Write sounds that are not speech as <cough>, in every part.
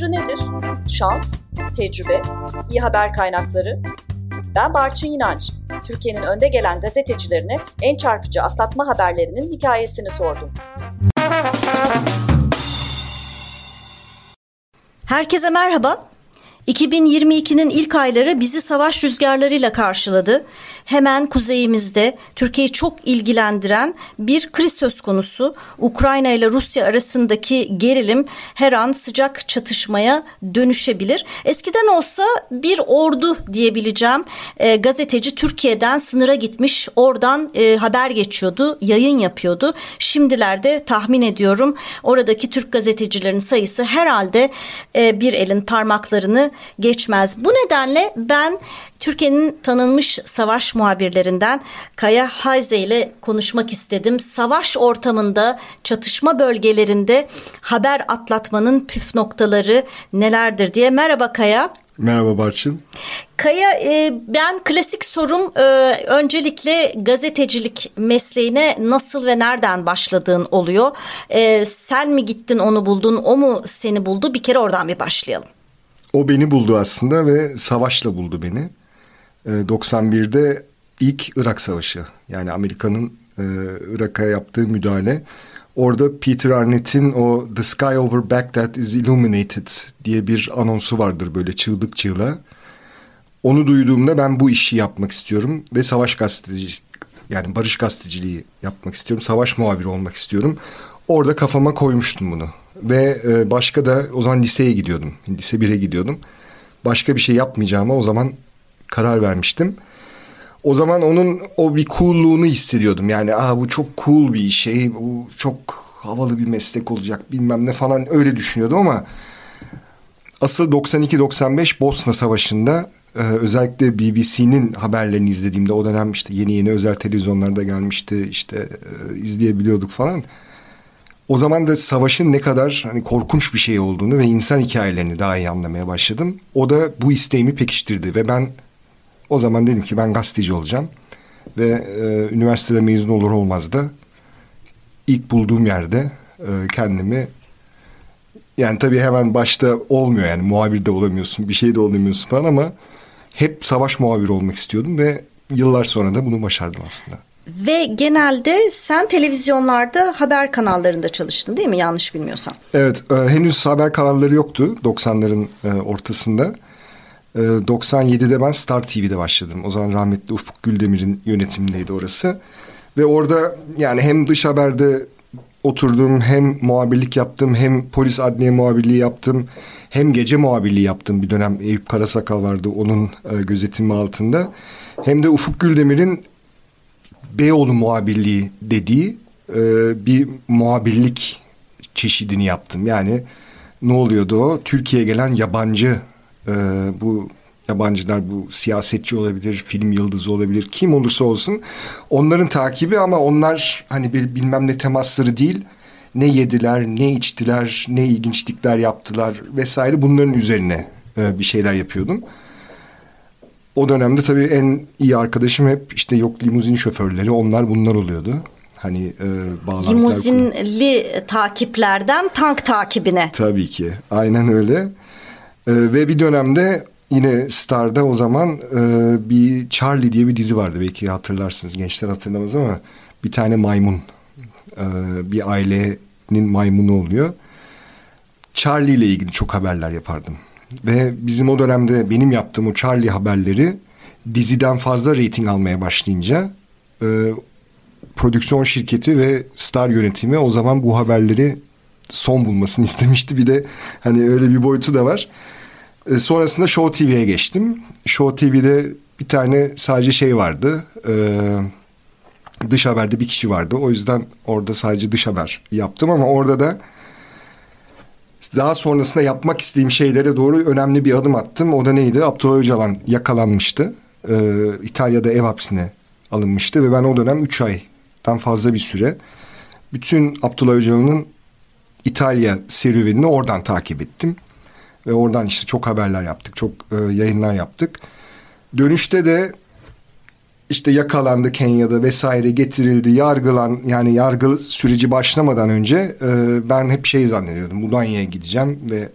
sırrı nedir? Şans, tecrübe, iyi haber kaynakları. Ben Barçın İnanç. Türkiye'nin önde gelen gazetecilerine en çarpıcı atlatma haberlerinin hikayesini sordum. Herkese merhaba. 2022'nin ilk ayları bizi savaş rüzgarlarıyla karşıladı. Hemen kuzeyimizde Türkiye'yi çok ilgilendiren bir kriz söz konusu. Ukrayna ile Rusya arasındaki gerilim her an sıcak çatışmaya dönüşebilir. Eskiden olsa bir ordu diyebileceğim e, gazeteci Türkiye'den sınıra gitmiş oradan e, haber geçiyordu, yayın yapıyordu. Şimdilerde tahmin ediyorum oradaki Türk gazetecilerin sayısı herhalde e, bir elin parmaklarını geçmez. Bu nedenle ben Türkiye'nin tanınmış savaş muhabirlerinden Kaya Hayze ile konuşmak istedim. Savaş ortamında, çatışma bölgelerinde haber atlatmanın püf noktaları nelerdir diye. Merhaba Kaya. Merhaba Barçın. Kaya e, ben klasik sorum e, öncelikle gazetecilik mesleğine nasıl ve nereden başladığın oluyor. E, sen mi gittin onu buldun o mu seni buldu bir kere oradan bir başlayalım. O beni buldu aslında ve savaşla buldu beni. 91'de ee, ilk Irak Savaşı yani Amerika'nın e, Irak'a yaptığı müdahale. Orada Peter Arnett'in o The Sky Over Baghdad is Illuminated diye bir anonsu vardır böyle çığlık çığlığa. Onu duyduğumda ben bu işi yapmak istiyorum ve savaş gazeteci yani barış gazeteciliği yapmak istiyorum. Savaş muhabiri olmak istiyorum. Orada kafama koymuştum bunu. Ve e, başka da o zaman liseye gidiyordum. Lise 1'e gidiyordum. Başka bir şey yapmayacağıma o zaman karar vermiştim. O zaman onun o bir coolluğunu hissediyordum. Yani Aa, bu çok cool bir şey, bu çok havalı bir meslek olacak bilmem ne falan öyle düşünüyordum ama asıl 92-95 Bosna Savaşı'nda e, özellikle BBC'nin haberlerini izlediğimde o dönem işte yeni yeni özel televizyonlarda gelmişti işte e, izleyebiliyorduk falan. O zaman da savaşın ne kadar hani korkunç bir şey olduğunu ve insan hikayelerini daha iyi anlamaya başladım. O da bu isteğimi pekiştirdi ve ben o zaman dedim ki ben gazeteci olacağım. Ve e, üniversitede mezun olur olmaz da ilk bulduğum yerde e, kendimi yani tabii hemen başta olmuyor yani muhabir de olamıyorsun bir şey de olamıyorsun falan ama hep savaş muhabiri olmak istiyordum ve yıllar sonra da bunu başardım aslında. Ve genelde sen televizyonlarda haber kanallarında çalıştın değil mi yanlış bilmiyorsam? Evet e, henüz haber kanalları yoktu 90'ların e, ortasında. 97'de ee, ben Star TV'de başladım. O zaman rahmetli Ufuk Güldemir'in yönetimindeydi orası. Ve orada yani hem dış haberde oturdum hem muhabirlik yaptım hem polis adliye muhabirliği yaptım hem gece muhabirliği yaptım bir dönem Eyüp Karasakal vardı onun e, gözetimi altında hem de Ufuk Güldemir'in Beyoğlu muhabirliği dediği e, bir muhabirlik çeşidini yaptım. Yani ne oluyordu o? Türkiye'ye gelen yabancı e, bu yabancılar bu siyasetçi olabilir, film yıldızı olabilir, kim olursa olsun onların takibi ama onlar hani bir bilmem ne temasları değil ne yediler, ne içtiler, ne ilginçlikler yaptılar vesaire. Bunların üzerine e, bir şeyler yapıyordum. O dönemde tabii en iyi arkadaşım hep işte yok limuzin şoförleri onlar bunlar oluyordu. Hani e, bağlantılar... Limuzinli takiplerden tank takibine. Tabii ki aynen öyle. E, ve bir dönemde yine Star'da o zaman e, bir Charlie diye bir dizi vardı. Belki hatırlarsınız. Gençler hatırlamaz ama bir tane maymun. E, bir ailenin maymunu oluyor. Charlie ile ilgili çok haberler yapardım. Ve bizim o dönemde benim yaptığım o Charlie haberleri diziden fazla reyting almaya başlayınca e, prodüksiyon şirketi ve Star yönetimi o zaman bu haberleri son bulmasını <laughs> istemişti. Bir de hani öyle bir boyutu da var. E, sonrasında Show TV'ye geçtim. Show TV'de bir tane sadece şey vardı. E, dış haberde bir kişi vardı. O yüzden orada sadece dış haber yaptım ama orada da daha sonrasında yapmak istediğim şeylere doğru önemli bir adım attım. O da neydi? Abdullah Öcalan yakalanmıştı. Ee, İtalya'da ev hapsine alınmıştı ve ben o dönem üç aydan fazla bir süre bütün Abdullah Öcalan'ın İtalya serüvenini oradan takip ettim. Ve oradan işte çok haberler yaptık, çok e, yayınlar yaptık. Dönüşte de işte yakalandı Kenya'da vesaire getirildi, yargılan yani yargı süreci başlamadan önce e, ben hep şey zannediyordum. Mudanya'ya gideceğim ve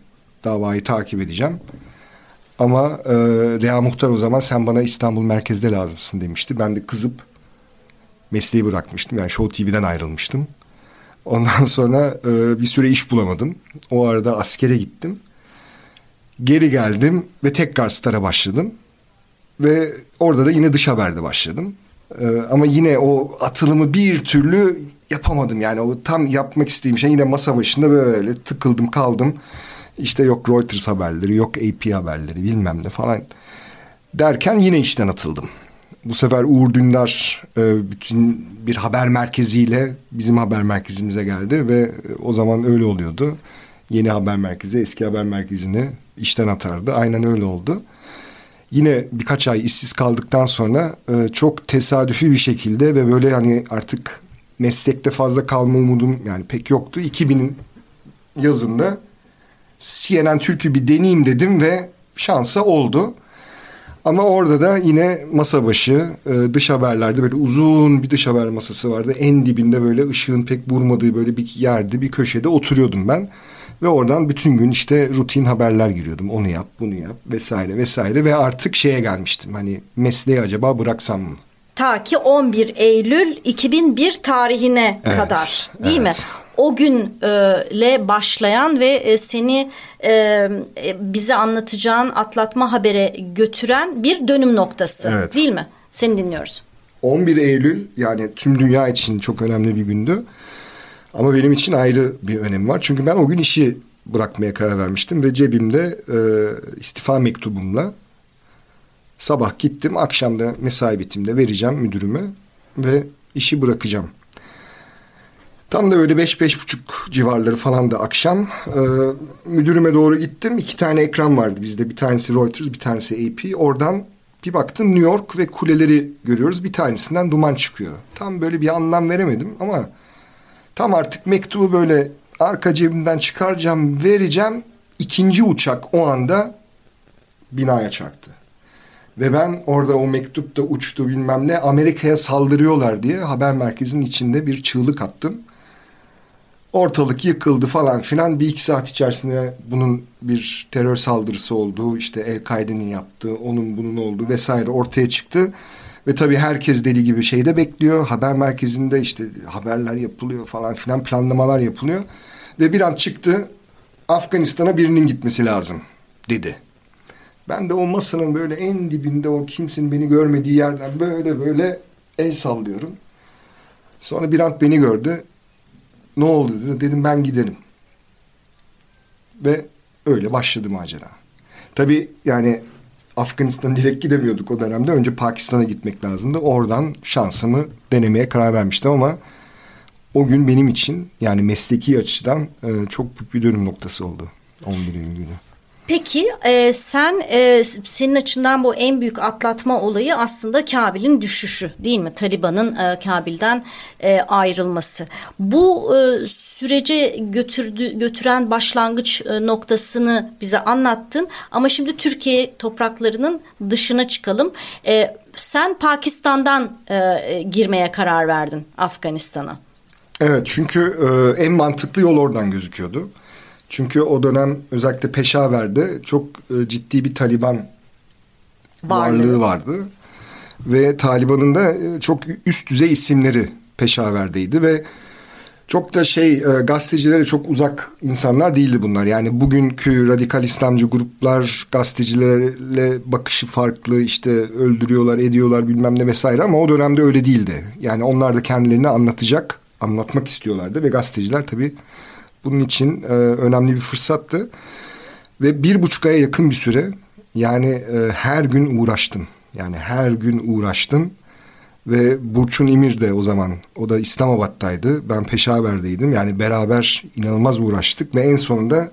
davayı takip edeceğim. Ama e, Rea Muhtar o zaman sen bana İstanbul merkezde lazımsın demişti. Ben de kızıp mesleği bırakmıştım. Yani Show TV'den ayrılmıştım. Ondan <laughs> sonra e, bir süre iş bulamadım. O arada askere gittim. Geri geldim ve tekrar Star'a başladım. Ve orada da yine dış haberde başladım. E, ama yine o atılımı bir türlü yapamadım. Yani o tam yapmak istediğim şey yine masa başında böyle tıkıldım kaldım. İşte yok Reuters haberleri, yok AP haberleri bilmem ne falan. Derken yine işten atıldım. Bu sefer Uğur Dündar e, bütün bir haber merkeziyle bizim haber merkezimize geldi ve o zaman öyle oluyordu. Yeni haber merkezi eski haber merkezini işten atardı. Aynen öyle oldu. Yine birkaç ay işsiz kaldıktan sonra e, çok tesadüfi bir şekilde ve böyle hani artık meslekte fazla kalma umudum yani pek yoktu. 2000'in yazında CNN Türk'ü bir deneyeyim dedim ve şansa oldu. Ama orada da yine masa başı e, dış haberlerde böyle uzun bir dış haber masası vardı. En dibinde böyle ışığın pek vurmadığı böyle bir yerde bir köşede oturuyordum ben. Ve oradan bütün gün işte rutin haberler giriyordum. Onu yap, bunu yap vesaire vesaire. Ve artık şeye gelmiştim. Hani mesleği acaba bıraksam mı? Ta ki 11 Eylül 2001 tarihine evet, kadar değil evet. mi? O günle başlayan ve e, seni e, e, bize anlatacağın atlatma habere götüren bir dönüm noktası evet. değil mi? Seni dinliyoruz. 11 Eylül yani tüm dünya için çok önemli bir gündü. Ama benim için ayrı bir önemi var. Çünkü ben o gün işi bırakmaya karar vermiştim ve cebimde e, istifa mektubumla sabah gittim. Akşam da mesai bitimde vereceğim müdürüme ve işi bırakacağım. Tam da öyle beş beş buçuk civarları falan da akşam e, müdürüme doğru gittim. İki tane ekran vardı bizde. Bir tanesi Reuters, bir tanesi AP. Oradan bir baktım New York ve kuleleri görüyoruz. Bir tanesinden duman çıkıyor. Tam böyle bir anlam veremedim ama Tam artık mektubu böyle arka cebimden çıkaracağım, vereceğim. İkinci uçak o anda binaya çarptı. Ve ben orada o mektupta uçtu bilmem ne Amerika'ya saldırıyorlar diye haber merkezinin içinde bir çığlık attım. Ortalık yıkıldı falan filan. Bir iki saat içerisinde bunun bir terör saldırısı olduğu, işte El-Kaide'nin yaptığı, onun bunun olduğu vesaire ortaya çıktı. Ve tabii herkes deli gibi şeyde bekliyor. Haber merkezinde işte haberler yapılıyor falan filan planlamalar yapılıyor. Ve bir an çıktı Afganistan'a birinin gitmesi lazım dedi. Ben de o masanın böyle en dibinde o kimsenin beni görmediği yerden böyle böyle el sallıyorum. Sonra bir an beni gördü. Ne oldu dedi. Dedim ben giderim. Ve öyle başladı macera. Tabii yani Afganistan direkt gidemiyorduk o dönemde. Önce Pakistan'a gitmek lazımdı. Oradan şansımı denemeye karar vermiştim ama o gün benim için yani mesleki açıdan e, çok büyük bir dönüm noktası oldu. 11 Eylül günü. Peki e, sen e, senin açından bu en büyük atlatma olayı aslında Kabil'in düşüşü değil mi? Taliban'ın e, Kabil'den e, ayrılması. Bu e, sürece götürdü, götüren başlangıç e, noktasını bize anlattın. Ama şimdi Türkiye topraklarının dışına çıkalım. E, sen Pakistan'dan e, girmeye karar verdin Afganistan'a. Evet çünkü e, en mantıklı yol oradan gözüküyordu. Çünkü o dönem özellikle Peşaver'de çok e, ciddi bir Taliban varlığı, varlığı vardı. Ve Taliban'ın da e, çok üst düzey isimleri Peşaver'deydi ve çok da şey e, gazetecilere çok uzak insanlar değildi bunlar. Yani bugünkü radikal İslamcı gruplar gazetecilerle bakışı farklı işte öldürüyorlar ediyorlar bilmem ne vesaire ama o dönemde öyle değildi. Yani onlar da kendilerini anlatacak anlatmak istiyorlardı ve gazeteciler tabii bunun için e, önemli bir fırsattı. Ve bir buçuk aya yakın bir süre yani e, her gün uğraştım. Yani her gün uğraştım. Ve Burçun İmir de o zaman o da İslamabad'daydı. Ben Peşaver'deydim. Yani beraber inanılmaz uğraştık ve en sonunda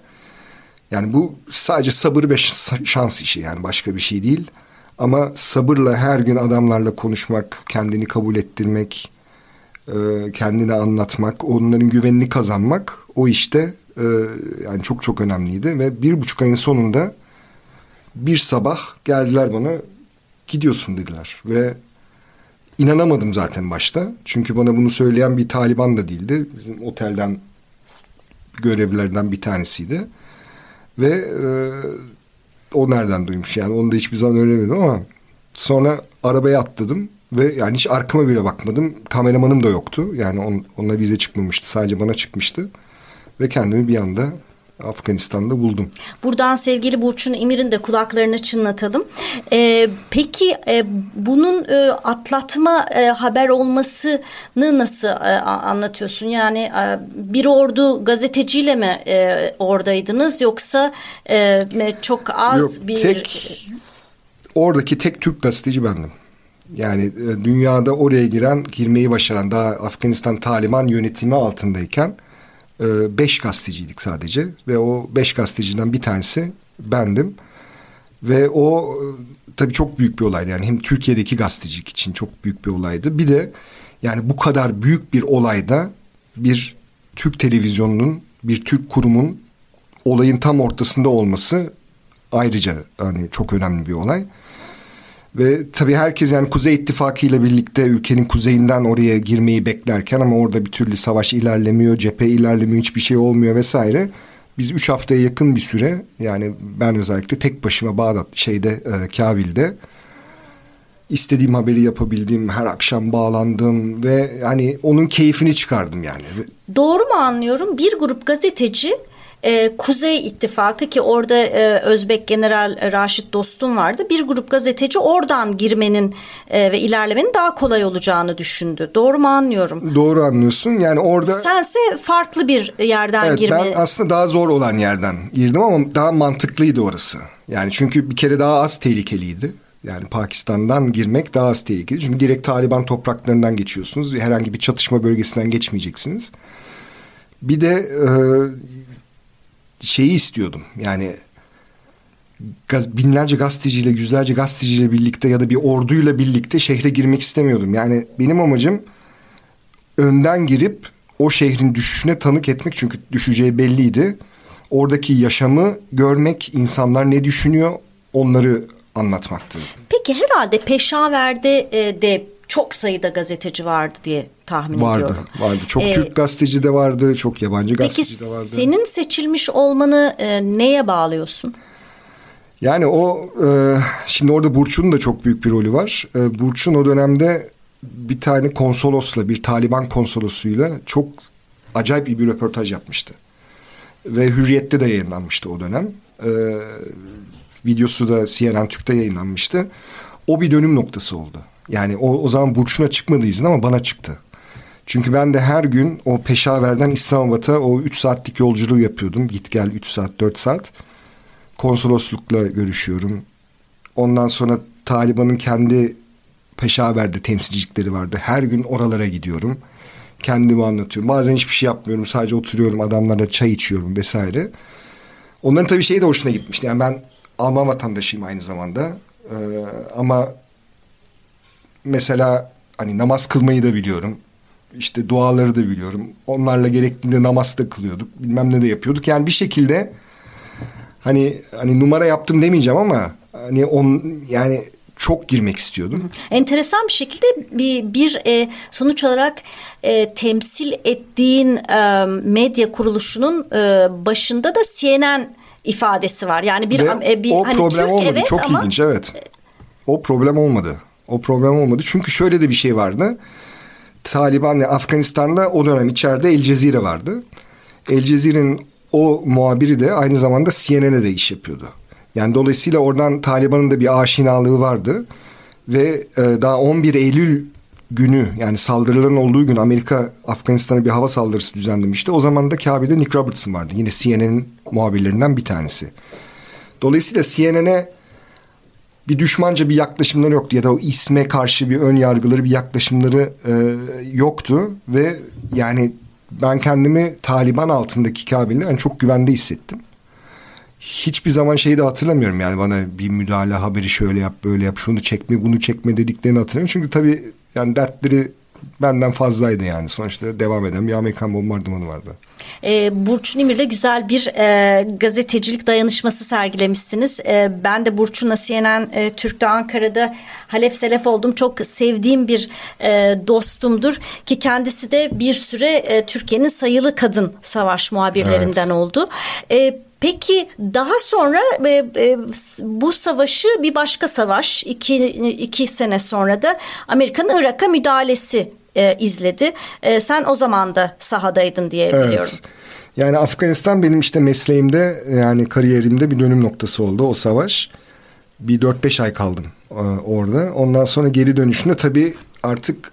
yani bu sadece sabır ve şans işi yani başka bir şey değil. Ama sabırla her gün adamlarla konuşmak, kendini kabul ettirmek, kendini anlatmak, onların güvenini kazanmak o işte e, yani çok çok önemliydi. Ve bir buçuk ayın sonunda bir sabah geldiler bana gidiyorsun dediler. Ve inanamadım zaten başta. Çünkü bana bunu söyleyen bir Taliban da değildi. Bizim otelden görevlilerden bir tanesiydi. Ve e, o nereden duymuş? Yani onu da hiçbir zaman öğrenemedim ama sonra arabaya atladım ve yani hiç arkama bile bakmadım. Kameramanım da yoktu. Yani on, onunla vize çıkmamıştı. Sadece bana çıkmıştı. Ve kendimi bir anda Afganistan'da buldum. Buradan sevgili Burçun İmir'in de kulaklarını çınlatalım. Ee, peki e, bunun e, atlatma e, haber olmasını nasıl e, anlatıyorsun? Yani e, bir ordu gazeteciyle mi e, oradaydınız yoksa e, çok az Yok, bir... Tek, oradaki tek Türk gazeteci bendim. Yani e, dünyada oraya giren, girmeyi başaran daha Afganistan Taliban yönetimi altındayken e, beş gazeteciydik sadece ve o beş gazeteciden bir tanesi bendim. Ve o e, tabii çok büyük bir olaydı. Yani hem Türkiye'deki gazetecilik için çok büyük bir olaydı. Bir de yani bu kadar büyük bir olayda bir Türk televizyonunun bir Türk kurumun olayın tam ortasında olması ayrıca hani çok önemli bir olay. Ve tabii herkes yani Kuzey İttifakı ile birlikte ülkenin kuzeyinden oraya girmeyi beklerken ama orada bir türlü savaş ilerlemiyor, cephe ilerlemiyor, hiçbir şey olmuyor vesaire. Biz üç haftaya yakın bir süre yani ben özellikle tek başıma Bağdat şeyde e, Kabil'de istediğim haberi yapabildiğim her akşam bağlandım ve yani onun keyfini çıkardım yani. Doğru mu anlıyorum? Bir grup gazeteci e, Kuzey İttifakı ki orada e, Özbek General Raşit Dostum vardı. Bir grup gazeteci oradan girmenin e, ve ilerlemenin daha kolay olacağını düşündü. Doğru mu anlıyorum? Doğru anlıyorsun. Yani orada Sense farklı bir yerden evet, girme. Ben aslında daha zor olan yerden girdim ama daha mantıklıydı orası. Yani çünkü bir kere daha az tehlikeliydi. Yani Pakistan'dan girmek daha az tehlikeli. Çünkü direkt Taliban topraklarından geçiyorsunuz. Herhangi bir çatışma bölgesinden geçmeyeceksiniz. Bir de e, şeyi istiyordum. Yani gaz, binlerce gazeteciyle, yüzlerce gazeteciyle birlikte ya da bir orduyla birlikte şehre girmek istemiyordum. Yani benim amacım önden girip o şehrin düşüşüne tanık etmek çünkü düşeceği belliydi. Oradaki yaşamı görmek, insanlar ne düşünüyor onları anlatmaktı. Peki herhalde Peşaver'de e, de çok sayıda gazeteci vardı diye tahmin vardı, ediyorum. Vardı, vardı. Çok ee, Türk gazeteci de vardı, çok yabancı gazeteci de vardı. Peki senin seçilmiş olmanı e, neye bağlıyorsun? Yani o e, şimdi orada Burç'un da çok büyük bir rolü var. E, Burç'un o dönemde bir tane konsolosla, bir Taliban konsolosuyla çok acayip bir röportaj yapmıştı. Ve Hürriyet'te de yayınlanmıştı o dönem. E, videosu da CNN Türk'te yayınlanmıştı. O bir dönüm noktası oldu. Yani o, o zaman Burçun'a çıkmadı izin ama bana çıktı. Çünkü ben de her gün o Peşaver'den İslamabad'a o üç saatlik yolculuğu yapıyordum. Git gel üç saat dört saat. Konsoloslukla görüşüyorum. Ondan sonra Taliban'ın kendi Peşaver'de temsilcilikleri vardı. Her gün oralara gidiyorum. Kendimi anlatıyorum. Bazen hiçbir şey yapmıyorum. Sadece oturuyorum adamlarla çay içiyorum vesaire. Onların tabii şeyi de hoşuna gitmişti. Yani ben Alman vatandaşıyım aynı zamanda. Ee, ama mesela hani namaz kılmayı da biliyorum. İşte duaları da biliyorum. Onlarla gerektiğinde namaz da kılıyorduk. Bilmem ne de yapıyorduk. Yani bir şekilde hani hani numara yaptım demeyeceğim ama hani on yani çok girmek istiyordum. Enteresan bir şekilde bir, bir e, sonuç olarak e, temsil ettiğin e, medya kuruluşunun e, başında da CNN ifadesi var. Yani bir, Ve e, bir o hani problem Türk olmadı. evet çok ama ilginç evet. O problem olmadı. O problem olmadı. Çünkü şöyle de bir şey vardı. Taliban ve Afganistan'da o dönem içeride El Cezire vardı. El Cezire'nin o muhabiri de aynı zamanda CNN'e de iş yapıyordu. Yani dolayısıyla oradan Taliban'ın da bir aşinalığı vardı. Ve e, daha 11 Eylül günü yani saldırıların olduğu gün Amerika Afganistan'a bir hava saldırısı düzenlemişti. O zaman da Kabil'de Nick Robertson vardı. Yine CNN'in muhabirlerinden bir tanesi. Dolayısıyla CNN'e bir düşmanca bir yaklaşımları yoktu ya da o isme karşı bir ön yargıları bir yaklaşımları e, yoktu ve yani ben kendimi Taliban altındaki Kabil'de yani çok güvende hissettim. Hiçbir zaman şeyi de hatırlamıyorum yani bana bir müdahale haberi şöyle yap böyle yap şunu çekme bunu çekme dediklerini hatırlamıyorum. Çünkü tabii yani dertleri benden fazlaydı yani. Sonuçta devam eden bir Amerikan bombardımanı vardı. E, Burçun İmir'le güzel bir e, gazetecilik dayanışması sergilemişsiniz. E, ben de Burçun'la CNN e, Türk'te Ankara'da Halef Selef oldum. Çok sevdiğim bir e, dostumdur ki kendisi de bir süre e, Türkiye'nin sayılı kadın savaş muhabirlerinden evet. oldu. E, Peki daha sonra e, e, bu savaşı bir başka savaş iki, iki sene sonra da Amerika'nın Irak'a müdahalesi e, izledi. E, sen o zaman da sahadaydın diye evet. biliyorum. Yani Afganistan benim işte mesleğimde yani kariyerimde bir dönüm noktası oldu o savaş. Bir 4-5 ay kaldım e, orada. Ondan sonra geri dönüşünde tabii artık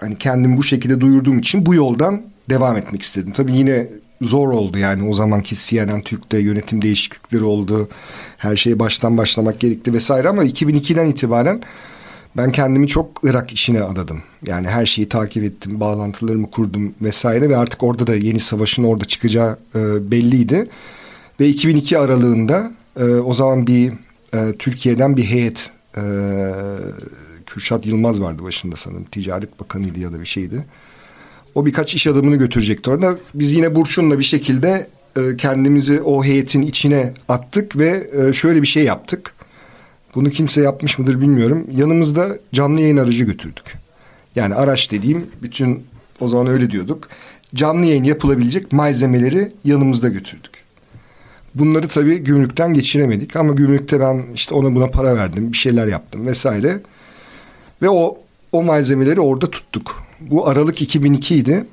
hani kendimi bu şekilde duyurduğum için bu yoldan devam etmek istedim. Tabii yine zor oldu yani o zamanki CNN Türk'te yönetim değişiklikleri oldu. Her şeye baştan başlamak gerekti vesaire ama 2002'den itibaren ben kendimi çok Irak işine adadım. Yani her şeyi takip ettim, bağlantılarımı kurdum vesaire ve artık orada da yeni savaşın orada çıkacağı e, belliydi. Ve 2002 aralığında e, o zaman bir e, Türkiye'den bir heyet e, Kürşat Yılmaz vardı başında sanırım. Ticaret Bakanıydı ya da bir şeydi. O birkaç iş adamını götürecekti orada. Biz yine Burçun'la bir şekilde e, kendimizi o heyetin içine attık ve e, şöyle bir şey yaptık. Bunu kimse yapmış mıdır bilmiyorum. Yanımızda canlı yayın aracı götürdük. Yani araç dediğim bütün o zaman öyle diyorduk. Canlı yayın yapılabilecek malzemeleri yanımızda götürdük. Bunları tabii gümrükten geçiremedik ama gümrükte ben işte ona buna para verdim, bir şeyler yaptım vesaire. Ve o o malzemeleri orada tuttuk. Bu Aralık 2002 idi.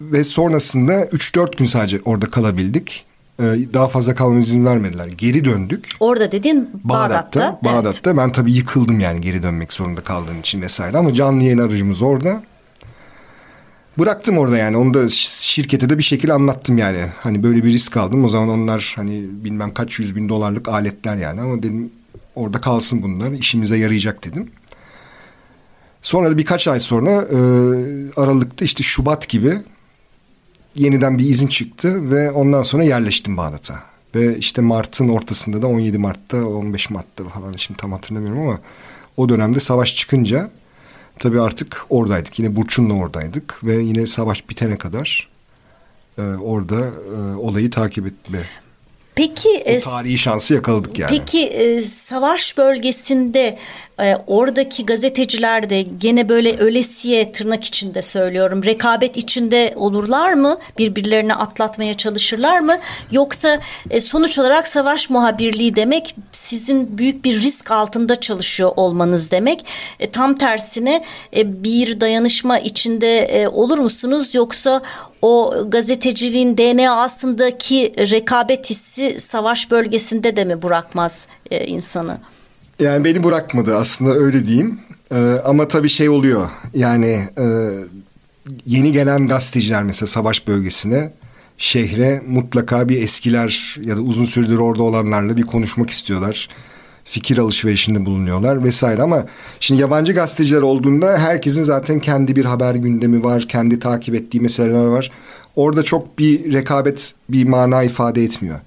Ve sonrasında 3-4 gün sadece orada kalabildik. Ee, daha fazla kalmamız izin vermediler. Geri döndük. Orada dedin Bağdat'ta. Bağdat'ta. Bağdat'ta. Evet. Ben tabii yıkıldım yani geri dönmek zorunda kaldığım için vesaire. Ama canlı yayın aracımız orada. Bıraktım orada yani. Onu da şirkete de bir şekilde anlattım yani. Hani böyle bir risk aldım. O zaman onlar hani bilmem kaç yüz bin dolarlık aletler yani. Ama dedim orada kalsın bunlar. işimize yarayacak dedim. Sonra da birkaç ay sonra e, Aralık'ta işte Şubat gibi yeniden bir izin çıktı ve ondan sonra yerleştim Bağdat'a. Ve işte Mart'ın ortasında da 17 Mart'ta 15 Mart'ta falan şimdi tam hatırlamıyorum ama o dönemde savaş çıkınca tabii artık oradaydık. Yine Burçun'la oradaydık ve yine savaş bitene kadar e, orada e, olayı takip etme Peki o e, tarihi şansı yakaladık yani. Peki e, savaş bölgesinde e, oradaki gazeteciler de gene böyle ölesiye tırnak içinde söylüyorum rekabet içinde olurlar mı? Birbirlerini atlatmaya çalışırlar mı? Yoksa e, sonuç olarak savaş muhabirliği demek sizin büyük bir risk altında çalışıyor olmanız demek. E, tam tersine e, bir dayanışma içinde olur musunuz? Yoksa o gazeteciliğin DNA'sındaki rekabet hissi savaş bölgesinde de mi bırakmaz insanı? Yani beni bırakmadı aslında öyle diyeyim. Ee, ama tabii şey oluyor yani e, yeni gelen gazeteciler mesela savaş bölgesine şehre mutlaka bir eskiler ya da uzun süredir orada olanlarla bir konuşmak istiyorlar. Fikir alışverişinde bulunuyorlar vesaire ama şimdi yabancı gazeteciler olduğunda herkesin zaten kendi bir haber gündemi var, kendi takip ettiği meseleler var. Orada çok bir rekabet bir mana ifade etmiyor.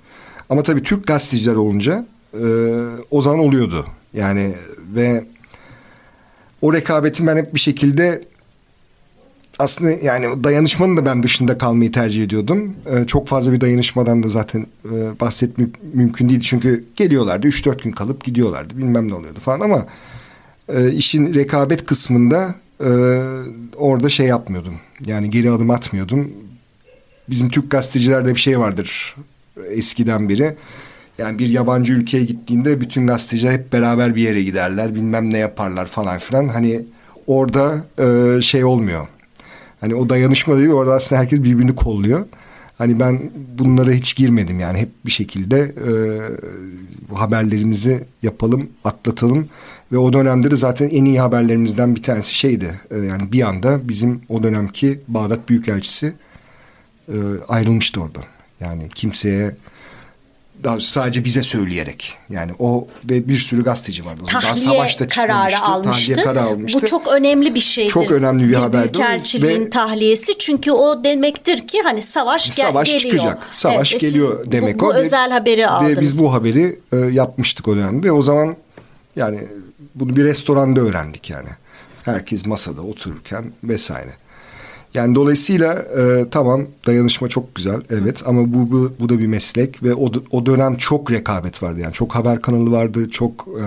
Ama tabii Türk gazeteciler olunca e, o zaman oluyordu. Yani ve o rekabetin ben hep bir şekilde aslında yani dayanışmanın da ben dışında kalmayı tercih ediyordum. Ee, çok fazla bir dayanışmadan da zaten e, bahsetmek mümkün değildi. Çünkü geliyorlardı 3-4 gün kalıp gidiyorlardı. Bilmem ne oluyordu falan ama e, işin rekabet kısmında e, orada şey yapmıyordum. Yani geri adım atmıyordum. Bizim Türk gazetecilerde bir şey vardır eskiden beri. Yani bir yabancı ülkeye gittiğinde bütün gazeteciler hep beraber bir yere giderler. Bilmem ne yaparlar falan filan. Hani orada e, şey olmuyor. Hani o dayanışma değil orada aslında herkes birbirini kolluyor. Hani ben bunlara hiç girmedim yani hep bir şekilde e, haberlerimizi yapalım, atlatalım ve o dönemde de zaten en iyi haberlerimizden bir tanesi şeydi. E, yani bir anda bizim o dönemki Bağdat Büyükelçisi e, ayrılmıştı oradan. Yani kimseye daha sadece bize söyleyerek yani o ve bir sürü gazeteci vardı. Tahliye daha savaşta kararı almıştı. Tahliye kararı almıştı. Bu çok önemli bir şeydir. Çok önemli bir, bir haberdi. Büyükelçiliğin ve, tahliyesi çünkü o demektir ki hani savaş, gel, savaş geliyor. çıkacak. Savaş evet, geliyor demek bu, o. Bu özel ve, haberi aldınız. Ve biz bu haberi e, yapmıştık o dönemde ve o zaman yani bunu bir restoranda öğrendik yani. Herkes masada otururken vesaire. Yani dolayısıyla e, tamam dayanışma çok güzel evet ama bu, bu bu da bir meslek ve o o dönem çok rekabet vardı yani çok haber kanalı vardı çok e,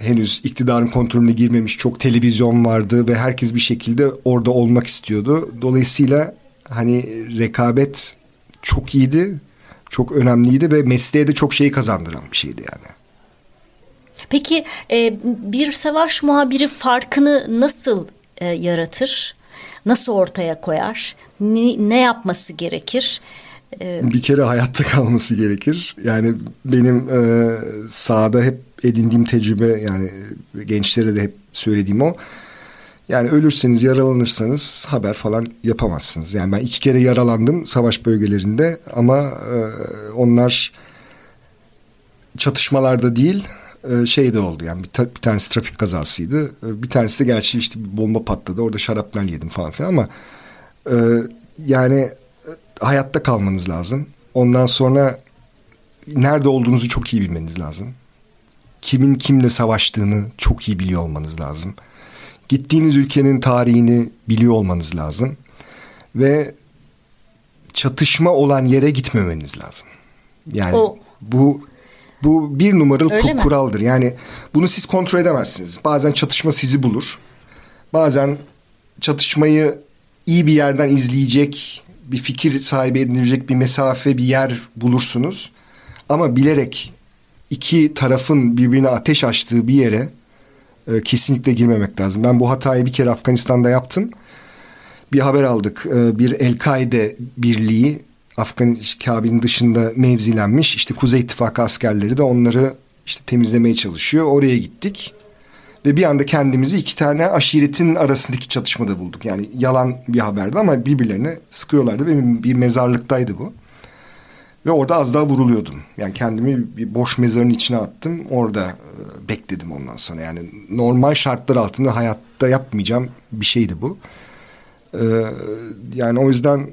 henüz iktidarın kontrolüne girmemiş çok televizyon vardı ve herkes bir şekilde orada olmak istiyordu. Dolayısıyla hani rekabet çok iyiydi, çok önemliydi ve mesleğe de çok şeyi kazandıran bir şeydi yani. Peki e, bir savaş muhabiri farkını nasıl e, yaratır? Nasıl ortaya koyar? Ne, ne yapması gerekir? E, bir kere hayatta kalması gerekir. Yani benim e, sahada hep edindiğim tecrübe yani gençlere de hep söylediğim o. Yani ölürseniz yaralanırsanız haber falan yapamazsınız. Yani ben iki kere yaralandım savaş bölgelerinde ama e, onlar çatışmalarda değil şey de oldu yani bir, ta, bir tanesi trafik kazasıydı. E, bir tanesi de gerçi işte bir bomba patladı orada şarapnel yedim falan filan ama e, yani e, hayatta kalmanız lazım. Ondan sonra nerede olduğunuzu çok iyi bilmeniz lazım. Kimin kimle savaştığını çok iyi biliyor olmanız lazım. Gittiğiniz ülkenin tarihini biliyor olmanız lazım. Ve çatışma olan yere gitmemeniz lazım. Yani o. bu bu bir numaralı Öyle kuraldır. Yani bunu siz kontrol edemezsiniz. Bazen çatışma sizi bulur. Bazen çatışmayı iyi bir yerden izleyecek, bir fikir sahibi edinilecek bir mesafe, bir yer bulursunuz. Ama bilerek iki tarafın birbirine ateş açtığı bir yere e, kesinlikle girmemek lazım. Ben bu hatayı bir kere Afganistan'da yaptım. Bir haber aldık. E, bir El-Kaide birliği Afgan Kabe'nin dışında mevzilenmiş. İşte Kuzey İttifakı askerleri de onları işte temizlemeye çalışıyor. Oraya gittik. Ve bir anda kendimizi iki tane aşiretin arasındaki çatışmada bulduk. Yani yalan bir haberdi ama birbirlerine sıkıyorlardı ve bir mezarlıktaydı bu. Ve orada az daha vuruluyordum. Yani kendimi bir boş mezarın içine attım. Orada e, bekledim ondan sonra. Yani normal şartlar altında hayatta yapmayacağım bir şeydi bu. E, yani o yüzden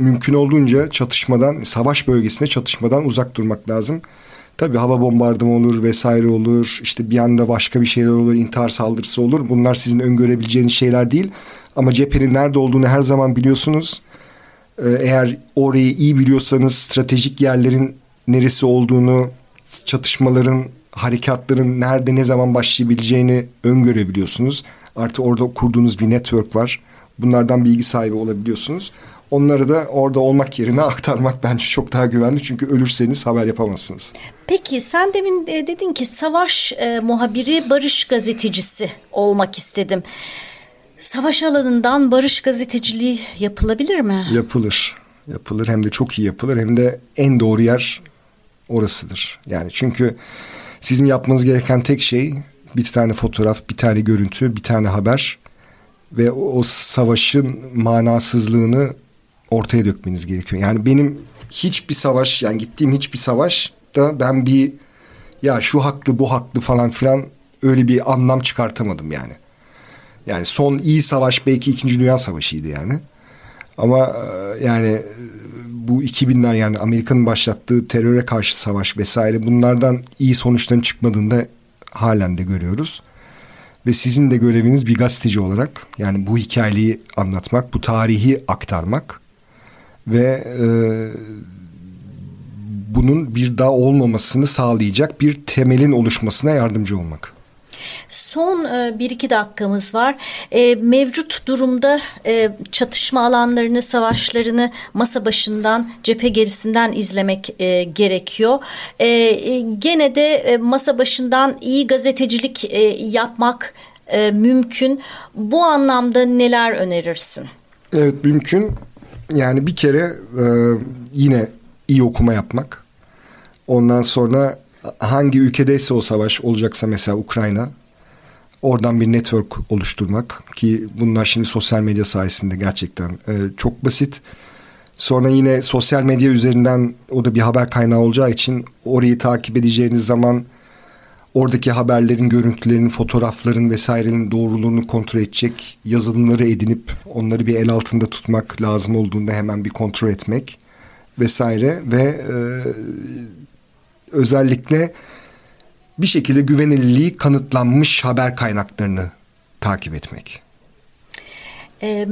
mümkün olduğunca çatışmadan, savaş bölgesinde çatışmadan uzak durmak lazım. Tabii hava bombardımanı olur vesaire olur. İşte bir anda başka bir şeyler olur, intihar saldırısı olur. Bunlar sizin öngörebileceğiniz şeyler değil. Ama cephenin nerede olduğunu her zaman biliyorsunuz. Ee, eğer orayı iyi biliyorsanız stratejik yerlerin neresi olduğunu, çatışmaların, harekatların nerede ne zaman başlayabileceğini öngörebiliyorsunuz. Artı orada kurduğunuz bir network var. Bunlardan bilgi sahibi olabiliyorsunuz. Onları da orada olmak yerine <laughs> aktarmak bence çok daha güvenli. Çünkü ölürseniz haber yapamazsınız. Peki sen demin e, dedin ki savaş e, muhabiri, barış gazetecisi olmak istedim. Savaş alanından barış gazeteciliği yapılabilir mi? Yapılır. Yapılır hem de çok iyi yapılır hem de en doğru yer orasıdır. Yani çünkü sizin yapmanız gereken tek şey bir tane fotoğraf, bir tane görüntü, bir tane haber ve o, o savaşın manasızlığını ortaya dökmeniz gerekiyor. Yani benim hiçbir savaş yani gittiğim hiçbir savaşta ben bir ya şu haklı bu haklı falan filan öyle bir anlam çıkartamadım yani. Yani son iyi savaş belki 2. Dünya Savaşı'ydı yani. Ama e, yani bu 2000'ler yani Amerika'nın başlattığı teröre karşı savaş vesaire bunlardan iyi sonuçların çıkmadığında halen de görüyoruz. Ve sizin de göreviniz bir gazeteci olarak yani bu hikayeyi anlatmak, bu tarihi aktarmak ve e, bunun bir daha olmamasını sağlayacak bir temelin oluşmasına yardımcı olmak. Son e, bir iki dakikamız var. E, mevcut durumda e, çatışma alanlarını, savaşlarını masa başından, cephe gerisinden izlemek gerekiyor. Gene de masa başından iyi gazetecilik yapmak mümkün. Bu anlamda neler önerirsin? Evet mümkün. Yani bir kere yine iyi okuma yapmak. Ondan sonra hangi ülkedeyse o savaş olacaksa mesela Ukrayna oradan bir network oluşturmak ki bunlar şimdi sosyal medya sayesinde gerçekten e, çok basit. Sonra yine sosyal medya üzerinden o da bir haber kaynağı olacağı için orayı takip edeceğiniz zaman oradaki haberlerin, görüntülerin, fotoğrafların vesairenin doğruluğunu kontrol edecek yazılımları edinip onları bir el altında tutmak lazım olduğunda hemen bir kontrol etmek vesaire ve e, özellikle bir şekilde güvenilirliği kanıtlanmış haber kaynaklarını takip etmek. Ee,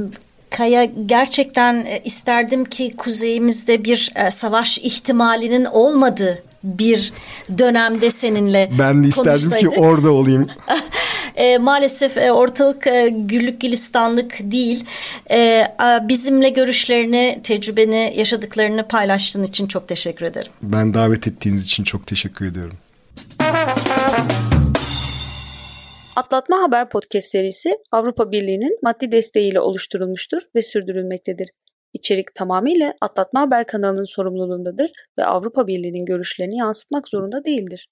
Kaya gerçekten e, isterdim ki kuzeyimizde bir e, savaş ihtimalinin olmadığı bir dönemde seninle Ben de isterdim ki orada olayım. <laughs> e, maalesef e, ortalık e, güllük gülistanlık değil. E, bizimle görüşlerini, tecrübeni, yaşadıklarını paylaştığın için çok teşekkür ederim. Ben davet ettiğiniz için çok teşekkür ediyorum. Atlatma Haber Podcast serisi Avrupa Birliği'nin maddi desteğiyle oluşturulmuştur ve sürdürülmektedir. İçerik tamamıyla Atlatma Haber kanalının sorumluluğundadır ve Avrupa Birliği'nin görüşlerini yansıtmak zorunda değildir.